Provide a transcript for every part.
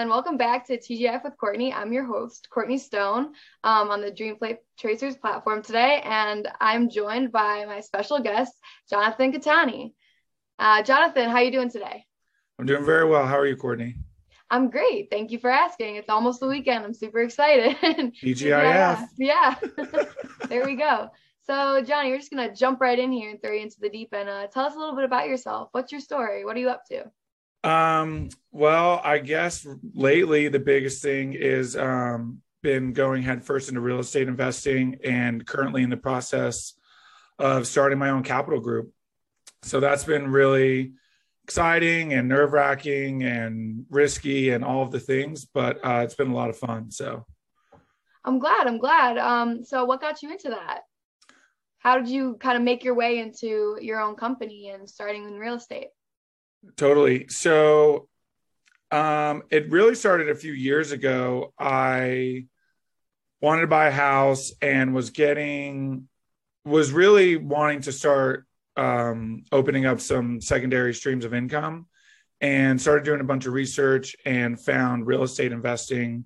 and welcome back to TGIF with Courtney. I'm your host, Courtney Stone, um, on the Dreamplay Tracers platform today, and I'm joined by my special guest, Jonathan Cattani. Uh, Jonathan, how are you doing today? I'm doing very well. How are you, Courtney? I'm great. Thank you for asking. It's almost the weekend. I'm super excited. TGIF. yeah. there we go. So, Johnny, we're just going to jump right in here and throw you into the deep end. Uh, tell us a little bit about yourself. What's your story? What are you up to? Um, well, I guess lately the biggest thing is um, been going headfirst into real estate investing and currently in the process of starting my own capital group. So that's been really exciting and nerve wracking and risky and all of the things, but uh, it's been a lot of fun. So I'm glad. I'm glad. Um, so what got you into that? How did you kind of make your way into your own company and starting in real estate? Totally. So um, it really started a few years ago. I wanted to buy a house and was getting, was really wanting to start um, opening up some secondary streams of income and started doing a bunch of research and found real estate investing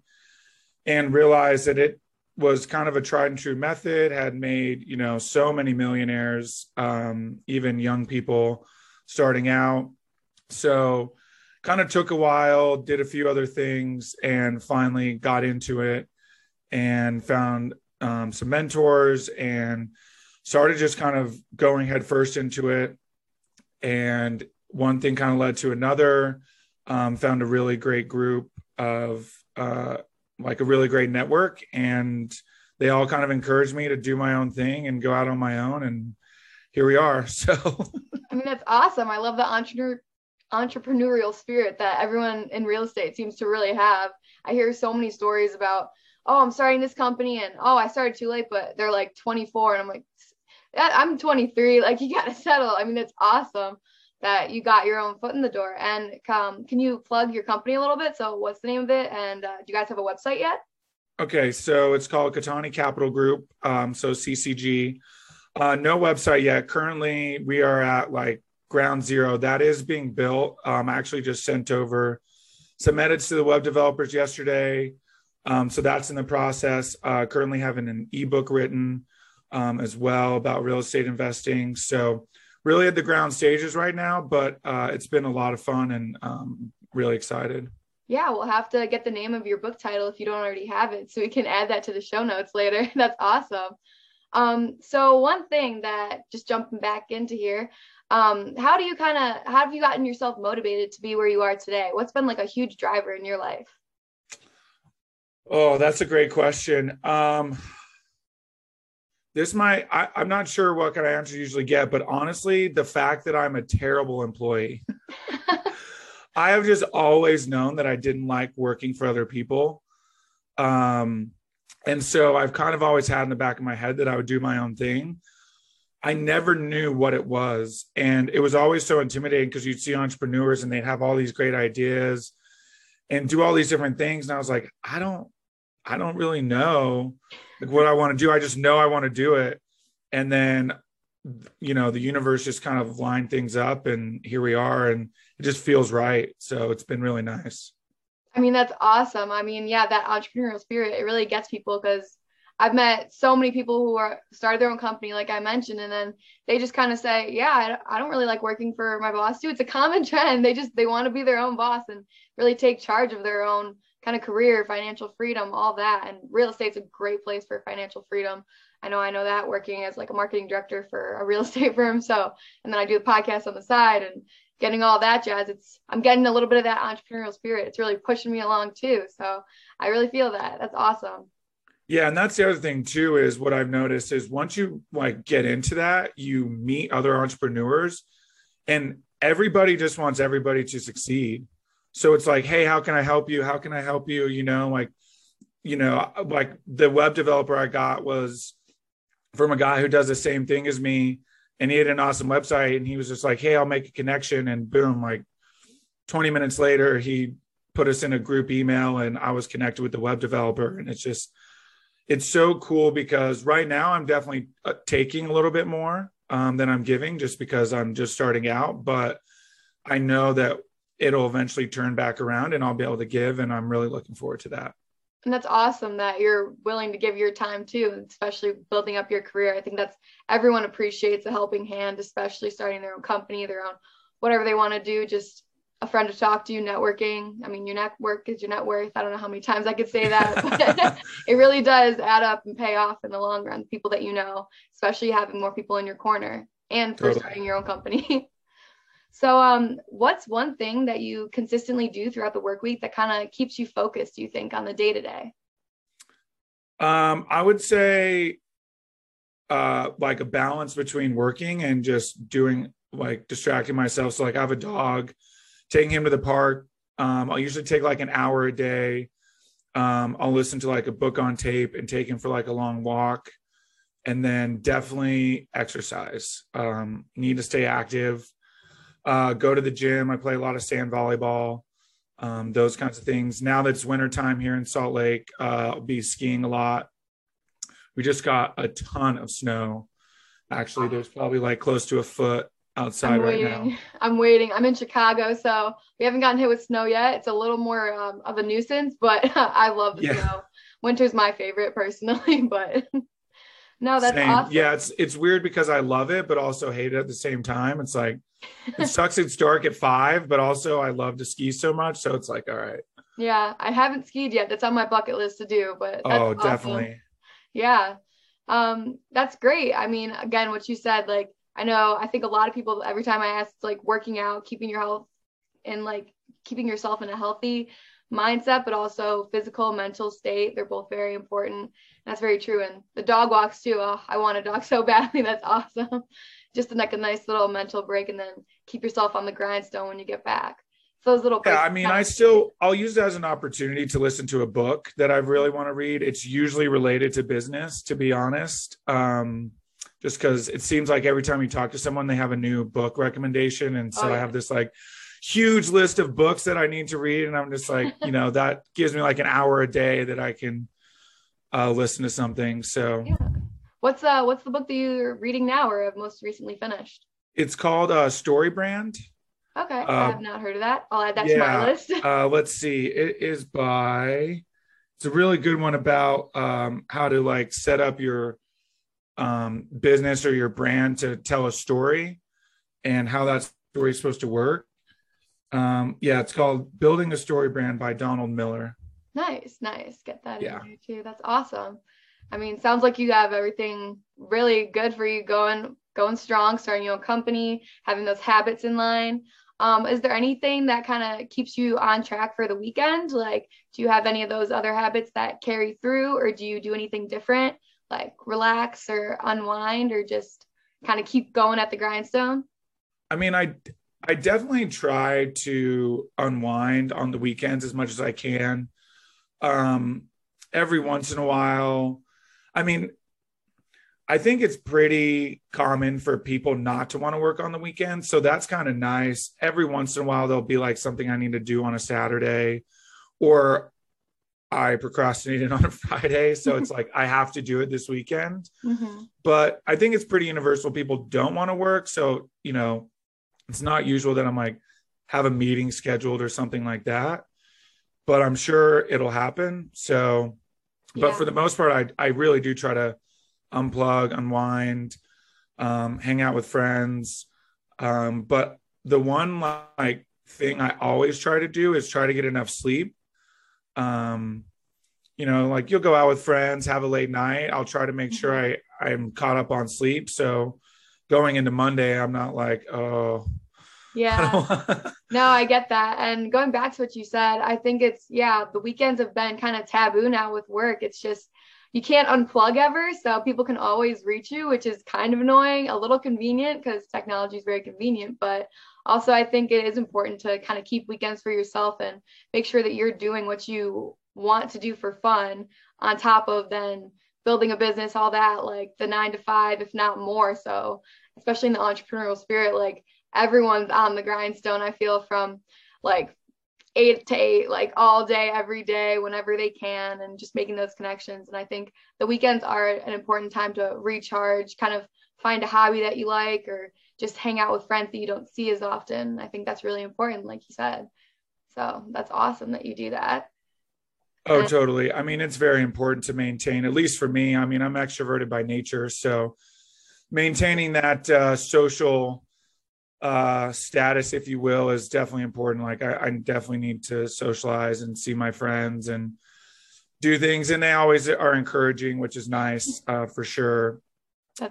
and realized that it was kind of a tried and true method had made you know so many millionaires um, even young people starting out so kind of took a while, did a few other things, and finally got into it and found um, some mentors and started just kind of going headfirst into it. And one thing kind of led to another. Um, found a really great group of uh, like a really great network, and they all kind of encouraged me to do my own thing and go out on my own. And here we are. So, I mean, that's awesome. I love the entrepreneur entrepreneurial spirit that everyone in real estate seems to really have. I hear so many stories about, oh, I'm starting this company and oh, I started too late, but they're like 24. And I'm like, I'm 23. Like, you got to settle. I mean, it's awesome that you got your own foot in the door. And um, can you plug your company a little bit? So, what's the name of it? And uh, do you guys have a website yet? Okay, so it's called Cattani Capital Group. Um, so CCG. Uh, no website yet. Currently, we are at like ground zero. That is being built. Um, i actually just sent over some edits to the web developers yesterday. Um, so that's in the process. Uh, currently having an ebook written um, as well about real estate investing. So really at the ground stages right now but uh, it's been a lot of fun and um, really excited. Yeah we'll have to get the name of your book title if you don't already have it so we can add that to the show notes later. That's awesome. Um, so one thing that just jumping back into here um, how do you kind of how have you gotten yourself motivated to be where you are today? What's been like a huge driver in your life? Oh that's a great question. Um this might I, i'm not sure what kind of answer you usually get but honestly the fact that i'm a terrible employee. I have just always known that i didn't like working for other people. Um and so i've kind of always had in the back of my head that i would do my own thing I never knew what it was. And it was always so intimidating because you'd see entrepreneurs and they'd have all these great ideas and do all these different things. And I was like, I don't, I don't really know like what I want to do. I just know I want to do it. And then, you know, the universe just kind of lined things up and here we are and it just feels right. So it's been really nice. I mean, that's awesome. I mean, yeah, that entrepreneurial spirit, it really gets people because I've met so many people who are started their own company, like I mentioned, and then they just kind of say, "Yeah, I, I don't really like working for my boss too." It's a common trend. They just they want to be their own boss and really take charge of their own kind of career, financial freedom, all that. And real estate's a great place for financial freedom. I know I know that working as like a marketing director for a real estate firm. So, and then I do the podcast on the side and getting all that jazz. It's I'm getting a little bit of that entrepreneurial spirit. It's really pushing me along too. So I really feel that. That's awesome. Yeah, and that's the other thing too is what I've noticed is once you like get into that, you meet other entrepreneurs and everybody just wants everybody to succeed. So it's like, "Hey, how can I help you? How can I help you?" you know, like you know, like the web developer I got was from a guy who does the same thing as me and he had an awesome website and he was just like, "Hey, I'll make a connection." And boom, like 20 minutes later, he put us in a group email and I was connected with the web developer and it's just it's so cool because right now I'm definitely uh, taking a little bit more um, than I'm giving just because I'm just starting out. But I know that it'll eventually turn back around and I'll be able to give. And I'm really looking forward to that. And that's awesome that you're willing to give your time too, especially building up your career. I think that's everyone appreciates a helping hand, especially starting their own company, their own whatever they want to do. Just a friend to talk to, you, networking. I mean, your network is your net worth. I don't know how many times I could say that, but it really does add up and pay off in the long run. People that you know, especially having more people in your corner and for totally. starting your own company. so, um, what's one thing that you consistently do throughout the work week that kind of keeps you focused? You think on the day to day? Um, I would say, uh, like a balance between working and just doing like distracting myself. So, like, I have a dog taking him to the park. Um, I'll usually take like an hour a day. Um, I'll listen to like a book on tape and take him for like a long walk. And then definitely exercise. Um, need to stay active. Uh, go to the gym. I play a lot of sand volleyball, um, those kinds of things. Now that it's wintertime here in Salt Lake, uh, I'll be skiing a lot. We just got a ton of snow. Actually, there's probably like close to a foot outside I'm right waiting. now. I'm waiting. I'm in Chicago, so we haven't gotten hit with snow yet. It's a little more um, of a nuisance, but I love the yeah. snow. Winter's my favorite personally, but no, that's Same. awesome. Yeah, it's it's weird because I love it, but also hate it at the same time. It's like it sucks. It's dark at five, but also I love to ski so much, so it's like all right. Yeah, I haven't skied yet. That's on my bucket list to do, but oh, awesome. definitely. Yeah, um, that's great. I mean, again, what you said, like I know I think a lot of people every time I ask like working out, keeping your health and like keeping yourself in a healthy mindset, but also physical, mental state. They're both very important. That's very true. And the dog walks too. Oh, I want a dog so badly. That's awesome. Just like a nice little mental break and then keep yourself on the grindstone when you get back. So those little Yeah, I mean, I still I'll use it as an opportunity to listen to a book that I really want to read. It's usually related to business, to be honest. Um just because it seems like every time you talk to someone, they have a new book recommendation. And so oh, yeah. I have this like huge list of books that I need to read. And I'm just like, you know, that gives me like an hour a day that I can uh, listen to something. So yeah. what's uh what's the book that you're reading now or have most recently finished? It's called uh Story Brand. Okay. Uh, I have not heard of that. I'll add that yeah, to my list. uh let's see. It is by it's a really good one about um how to like set up your um, business or your brand to tell a story and how that story is supposed to work. Um, yeah, it's called Building a Story Brand by Donald Miller. Nice, nice. Get that yeah. in there too. That's awesome. I mean, sounds like you have everything really good for you going going strong, starting your own company, having those habits in line. Um, is there anything that kind of keeps you on track for the weekend? Like, do you have any of those other habits that carry through, or do you do anything different like relax or unwind or just kind of keep going at the grindstone? I mean, I I definitely try to unwind on the weekends as much as I can. Um, every once in a while, I mean, I think it's pretty common for people not to want to work on the weekends. So that's kind of nice. Every once in a while, there'll be like something I need to do on a Saturday, or I procrastinated on a Friday. So it's like I have to do it this weekend. Mm-hmm. But I think it's pretty universal. People don't want to work. So, you know, it's not usual that I'm like, have a meeting scheduled or something like that. But I'm sure it'll happen. So, but yeah. for the most part, I, I really do try to unplug, unwind, um, hang out with friends. Um, but the one like thing I always try to do is try to get enough sleep um you know like you'll go out with friends have a late night. I'll try to make sure mm-hmm. i i'm caught up on sleep. So going into monday i'm not like oh yeah. no i get that. And going back to what you said i think it's yeah the weekends have been kind of taboo now with work. It's just you can't unplug ever. So people can always reach you which is kind of annoying a little convenient because technology is very convenient but also i think it is important to kind of keep weekends for yourself and make sure that you're doing what you want to do for fun on top of then building a business all that like the nine to five if not more. So especially in the entrepreneurial spirit like everyone's on the grindstone i feel from like eight to eight like all day every day whenever they can and just making those connections. And i think the weekends are an important time to recharge kind of find a hobby that you like or just hang out with friends that you don't see as often. I think that's really important, like you said. So that's awesome that you do that. Oh, totally. I mean, it's very important to maintain, at least for me. I mean, I'm extroverted by nature. So maintaining that uh, social uh, status, if you will, is definitely important. Like, I, I definitely need to socialize and see my friends and do things. And they always are encouraging, which is nice uh, for sure.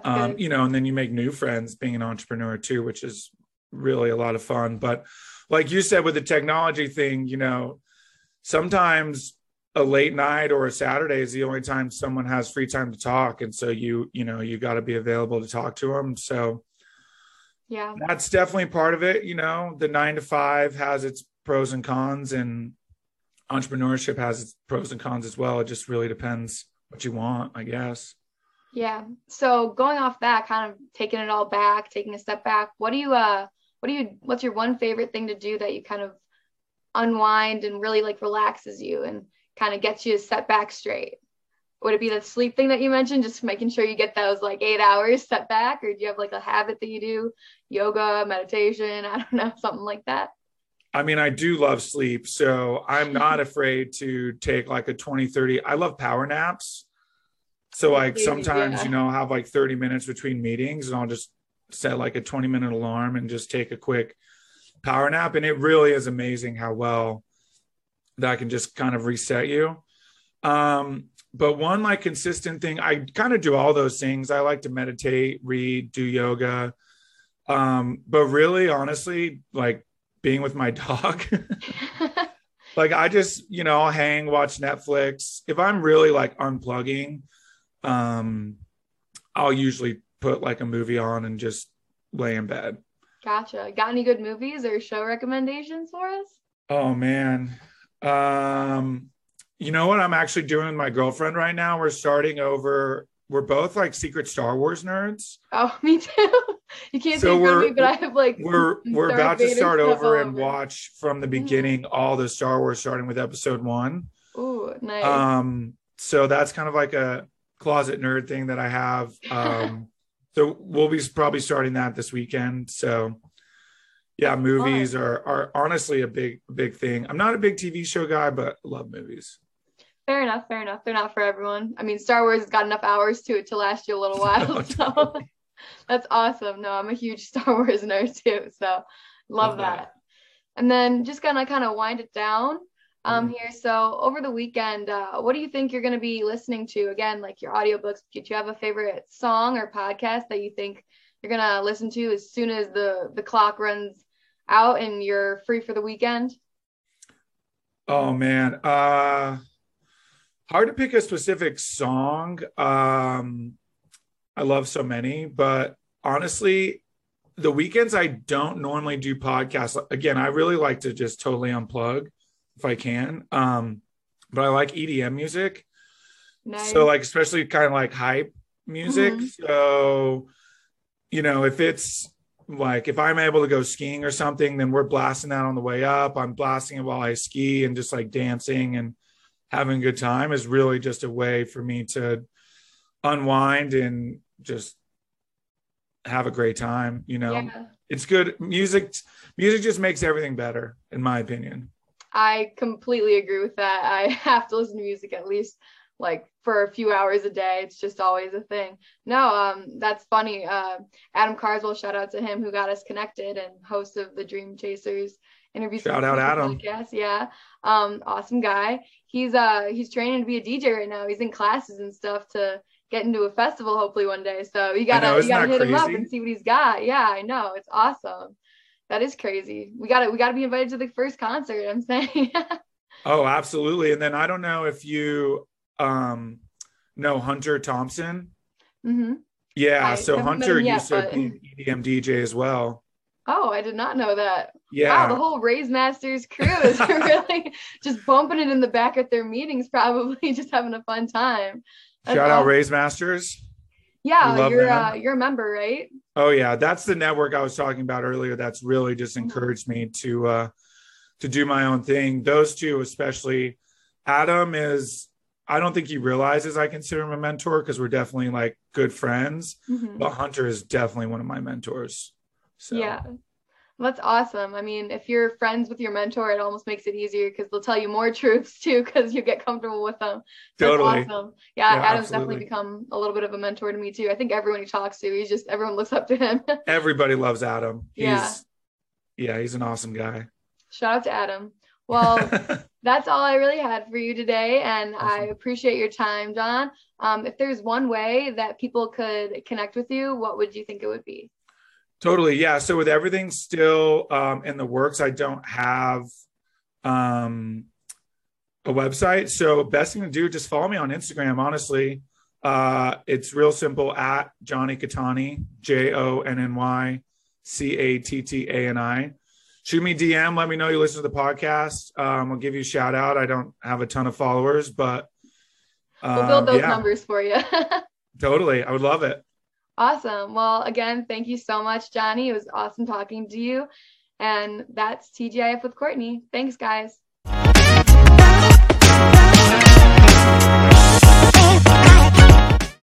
Um, you know, and then you make new friends being an entrepreneur too, which is really a lot of fun. But like you said with the technology thing, you know, sometimes a late night or a Saturday is the only time someone has free time to talk. And so you, you know, you got to be available to talk to them. So yeah, that's definitely part of it. You know, the nine to five has its pros and cons and entrepreneurship has its pros and cons as well. It just really depends what you want, I guess. Yeah. So going off that, kind of taking it all back, taking a step back, what do you uh what do you what's your one favorite thing to do that you kind of unwind and really like relaxes you and kind of gets you set back straight? Would it be the sleep thing that you mentioned, just making sure you get those like eight hours set back, or do you have like a habit that you do, yoga, meditation, I don't know, something like that? I mean, I do love sleep, so I'm not afraid to take like a 20, 30. I love power naps. So like sometimes, yeah. you know, I'll have like 30 minutes between meetings and I'll just set like a 20 minute alarm and just take a quick power nap. And it really is amazing how well that can just kind of reset you. Um, but one like consistent thing, I kind of do all those things. I like to meditate, read, do yoga. Um, but really, honestly, like being with my dog. like I just, you know, I'll hang, watch Netflix. If I'm really like unplugging, um, I'll usually put like a movie on and just lay in bed. Gotcha. Got any good movies or show recommendations for us? Oh man. Um, you know what I'm actually doing with my girlfriend right now? We're starting over. We're both like secret Star Wars nerds. Oh, me too. You can't so see me, but I have like we're we're about to start over and watch from the mm-hmm. beginning mm-hmm. all the Star Wars, starting with Episode One. Ooh, nice. Um, so that's kind of like a closet nerd thing that I have. Um, so we'll be probably starting that this weekend. So yeah, movies are are honestly a big big thing. I'm not a big TV show guy, but love movies. Fair enough, fair enough. They're not for everyone. I mean, Star Wars has got enough hours to it to last you a little while. no, so that's awesome. No, I'm a huge Star Wars nerd too. So love, love that. that. And then just gonna kind of wind it down um mm-hmm. here so over the weekend uh, what do you think you're going to be listening to? Again like your audiobooks did you have a favorite song or podcast that you think you're going to listen to as soon as the the clock runs out and you're free for the weekend? Oh man uh hard to pick a specific song. Um i love so many but honestly the weekends i don't normally do podcasts. Again i really like to just totally unplug if I can. Um, but I like EDM music. Nice. So like especially kind of like hype music. Mm-hmm. So you know, if it's like if I'm able to go skiing or something, then we're blasting that on the way up. I'm blasting it while I ski and just like dancing and having a good time is really just a way for me to unwind and just have a great time, you know. Yeah. It's good music music just makes everything better in my opinion. I completely agree with that. I have to listen to music at least like for a few hours a day. It's just always a thing. No, um, that's funny. Uh, Adam Carswell, shout out to him who got us connected and host of the Dream Chasers interview. Shout out Adam. Yes, yeah. Um, awesome guy. He's uh he's training to be a DJ right now. He's in classes and stuff to get into a festival hopefully one day. So you gotta know, you gotta hit crazy? him up and see what he's got. Yeah, I know. It's awesome. That is crazy. We got to we got to be invited to the first concert. I'm saying. oh, absolutely. And then I don't know if you um know Hunter Thompson. Mm-hmm. Yeah. I so Hunter yet, used to but... be an EDM DJ as well. Oh, I did not know that. Yeah. Wow, the whole Raise Masters crew is really just bumping it in the back at their meetings, probably just having a fun time. That's Shout awesome. out Raise Masters. Yeah, you're uh, you're a member, right? Oh yeah, that's the network I was talking about earlier. That's really just mm-hmm. encouraged me to uh, to do my own thing. Those two, especially, Adam is. I don't think he realizes I consider him a mentor because we're definitely like good friends. Mm-hmm. But Hunter is definitely one of my mentors. So Yeah. That's awesome. I mean, if you're friends with your mentor, it almost makes it easier because they'll tell you more truths too because you get comfortable with them. That's totally. awesome. Yeah, Yeah, Adam's absolutely. definitely become a little bit of a mentor to me too. I think everyone he talks to, he's just everyone looks up to him. Everybody loves Adam. He's Yeah. yeah, he's an awesome guy. Shout out to Adam. Well, that's all I really had for you today. And I appreciate your time, John. Um, if there's one way that people could connect with you, what would you think it would be? Totally. Yeah. So with everything still um, in the works, I don't have um, a website. So best thing to do, just follow me on Instagram. Honestly, uh, it's real simple at Johnny Cattani, J O N N Y C A T T A N I. Shoot me DM. Let me know you listen to the podcast. Um, I'll give you a shout out. I don't have a ton of followers, but We'll um, build those yeah, numbers for you. totally. I would love it. Awesome. Well, again, thank you so much, Johnny. It was awesome talking to you. And that's TGIF with Courtney. Thanks, guys.